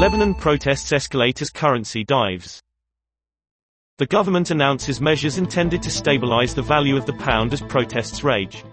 Lebanon protests escalate as currency dives. The government announces measures intended to stabilize the value of the pound as protests rage.